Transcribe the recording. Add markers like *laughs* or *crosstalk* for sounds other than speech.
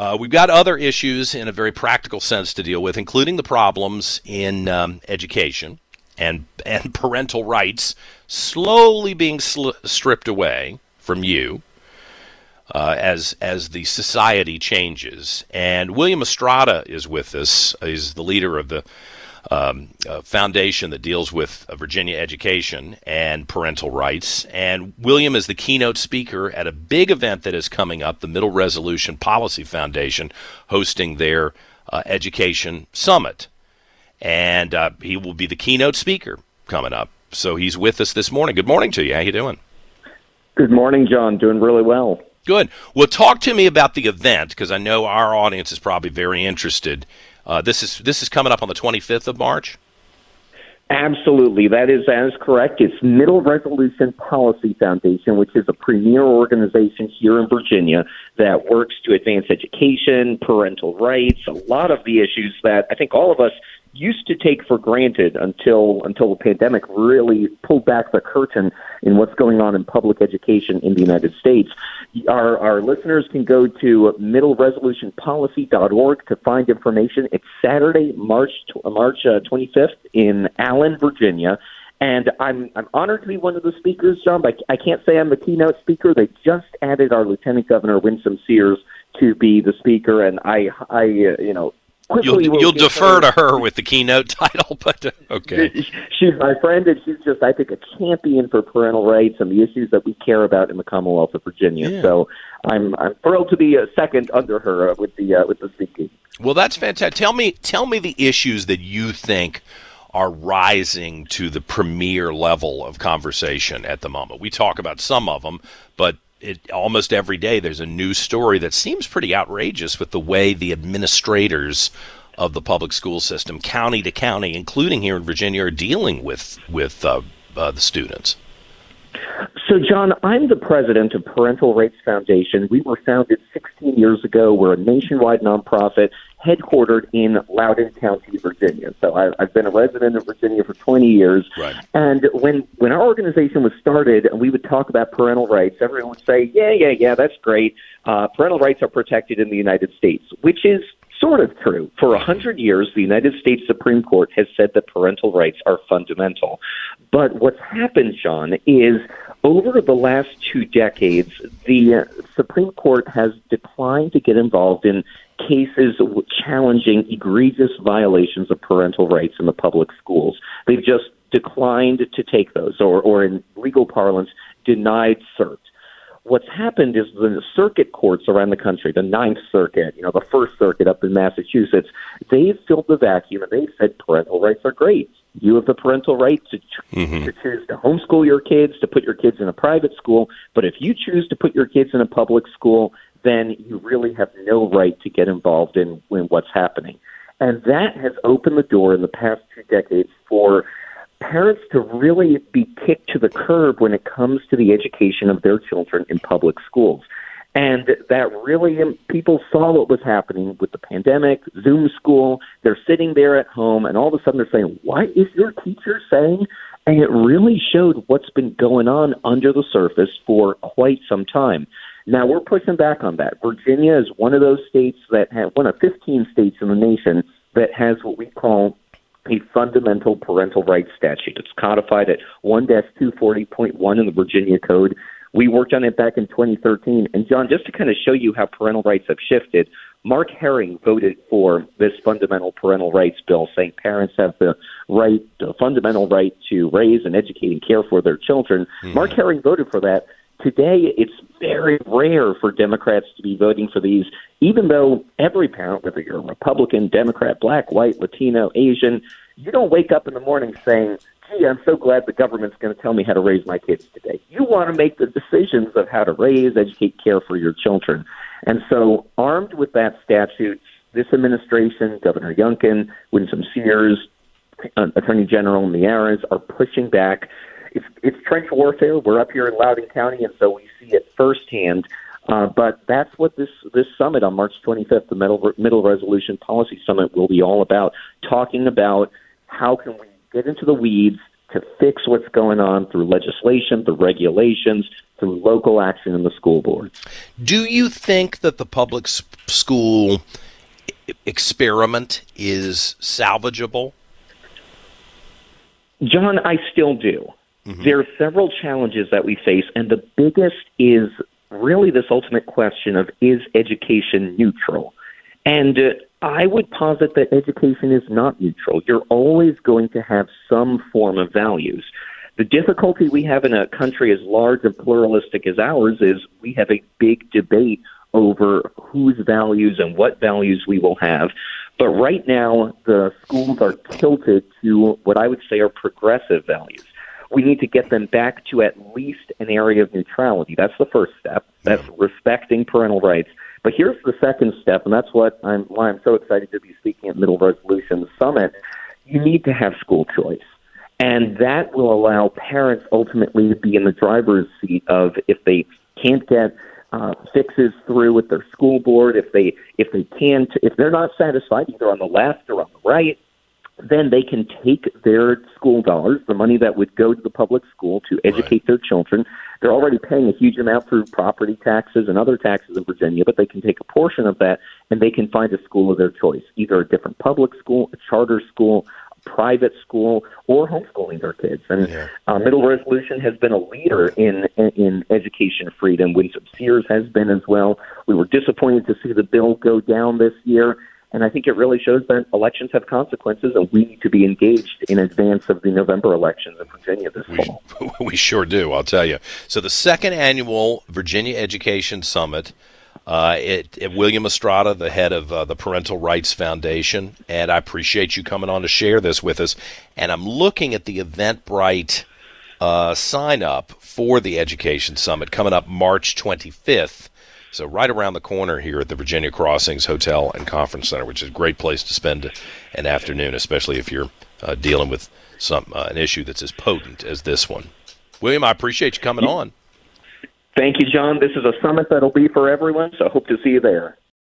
Uh, we've got other issues in a very practical sense to deal with, including the problems in um, education and and *laughs* parental rights slowly being sl- stripped away from you uh, as as the society changes. And William Estrada is with us. He's the leader of the um, foundation that deals with uh, Virginia education and parental rights. And William is the keynote speaker at a big event that is coming up, the Middle Resolution Policy Foundation, hosting their uh, education summit. And uh, he will be the keynote speaker coming up. So he's with us this morning. Good morning to you. How you doing? Good morning, John. Doing really well. Good. Well, talk to me about the event because I know our audience is probably very interested uh, this is this is coming up on the 25th of March. Absolutely, that is as correct. It's Middle Resolution Policy Foundation, which is a premier organization here in Virginia that works to advance education, parental rights, a lot of the issues that I think all of us used to take for granted until until the pandemic really pulled back the curtain in what's going on in public education in the United States. Our our listeners can go to middleresolutionpolicy.org to find information. It's Saturday, March March uh, 25th in Allen, Virginia. And I'm I'm honored to be one of the speakers, John. But I can't say I'm the keynote speaker. They just added our Lieutenant Governor Winsome Sears to be the speaker, and I I uh, you know You'll, you'll defer her. to her with the keynote *laughs* title, but uh, okay. She's my friend, and she's just, I think, a champion for parental rights and the issues that we care about in the Commonwealth of Virginia. Yeah. So I'm I'm thrilled to be a second under her uh, with the uh, with the speaking. Well, that's fantastic. Tell me tell me the issues that you think are rising to the premier level of conversation at the moment. We talk about some of them, but it, almost every day there's a new story that seems pretty outrageous with the way the administrators of the public school system, county to county, including here in Virginia, are dealing with with uh, uh, the students. So, John, I'm the president of Parental Rights Foundation. We were founded 16 years ago. We're a nationwide nonprofit headquartered in Loudoun County, Virginia. So I, I've been a resident of Virginia for 20 years. Right. And when when our organization was started, and we would talk about parental rights, everyone would say, "Yeah, yeah, yeah, that's great. Uh, parental rights are protected in the United States," which is sort of true. For a mm-hmm. hundred years, the United States Supreme Court has said that parental rights are fundamental. But what's happened, John, is over the last two decades, the Supreme Court has declined to get involved in cases challenging egregious violations of parental rights in the public schools. They've just declined to take those, or, or in legal parlance, denied cert. What's happened is the circuit courts around the country, the Ninth Circuit, you know, the First Circuit up in Massachusetts, they've filled the vacuum and they've said parental rights are great. You have the parental right to, mm-hmm. to choose to homeschool your kids, to put your kids in a private school. But if you choose to put your kids in a public school, then you really have no right to get involved in, in what's happening. And that has opened the door in the past two decades for parents to really be kicked to the curb when it comes to the education of their children in public schools. And that really, um, people saw what was happening with the pandemic, Zoom school. They're sitting there at home, and all of a sudden they're saying, What is your teacher saying? And it really showed what's been going on under the surface for quite some time. Now we're pushing back on that. Virginia is one of those states that have one of 15 states in the nation that has what we call a fundamental parental rights statute. It's codified at 1-240.1 in the Virginia Code. We worked on it back in 2013. And John, just to kind of show you how parental rights have shifted, Mark Herring voted for this fundamental parental rights bill, saying parents have the right, the fundamental right to raise and educate and care for their children. Mm-hmm. Mark Herring voted for that. Today, it's very rare for Democrats to be voting for these, even though every parent, whether you're a Republican, Democrat, black, white, Latino, Asian, you don't wake up in the morning saying, gee, I'm so glad the government's going to tell me how to raise my kids today. You want to make the decisions of how to raise, educate, care for your children. And so, armed with that statute, this administration, Governor Youngkin, Winsome Sears, uh, Attorney General Miyares are pushing back it's it's trench warfare. We're up here in Loudoun County, and so we see it firsthand. Uh, but that's what this this summit on March 25th, the Middle Middle Resolution Policy Summit, will be all about. Talking about how can we get into the weeds, to fix what's going on through legislation, through regulations, through local action in the school boards. Do you think that the public school experiment is salvageable? John, I still do. Mm-hmm. There are several challenges that we face, and the biggest is really this ultimate question of is education neutral? And uh, I would posit that education is not neutral. You're always going to have some form of values. The difficulty we have in a country as large and pluralistic as ours is we have a big debate over whose values and what values we will have. But right now, the schools are tilted to what I would say are progressive values. We need to get them back to at least an area of neutrality. That's the first step. That's respecting parental rights. But here's the second step, and that's what I'm why I'm so excited to be speaking at Middle Resolution Summit. You need to have school choice. And that will allow parents ultimately to be in the driver's seat of if they can't get uh, fixes through with their school board, if they if they can't if they're not satisfied either on the left or on the right, then they can take their school dollars, the money that would go to the public school to educate right. their children. They're already paying a huge amount through property taxes and other taxes in Virginia, but they can take a portion of that and they can find a school of their choice, either a different public school, a charter school, a private school or homeschooling their kids. And yeah. uh, Middle Resolution has been a leader in in education freedom. Winsome Sears has been as well. We were disappointed to see the bill go down this year. And I think it really shows that elections have consequences, and we need to be engaged in advance of the November elections in Virginia this we, fall. *laughs* We sure do, I'll tell you. So, the second annual Virginia Education Summit uh, it, it, William Estrada, the head of uh, the Parental Rights Foundation, and I appreciate you coming on to share this with us. And I'm looking at the Eventbrite uh, sign up for the Education Summit coming up March 25th. So right around the corner here at the Virginia Crossings Hotel and Conference Center, which is a great place to spend an afternoon, especially if you're uh, dealing with some uh, an issue that's as potent as this one. William, I appreciate you coming on. Thank you, John. This is a summit that'll be for everyone, so I hope to see you there.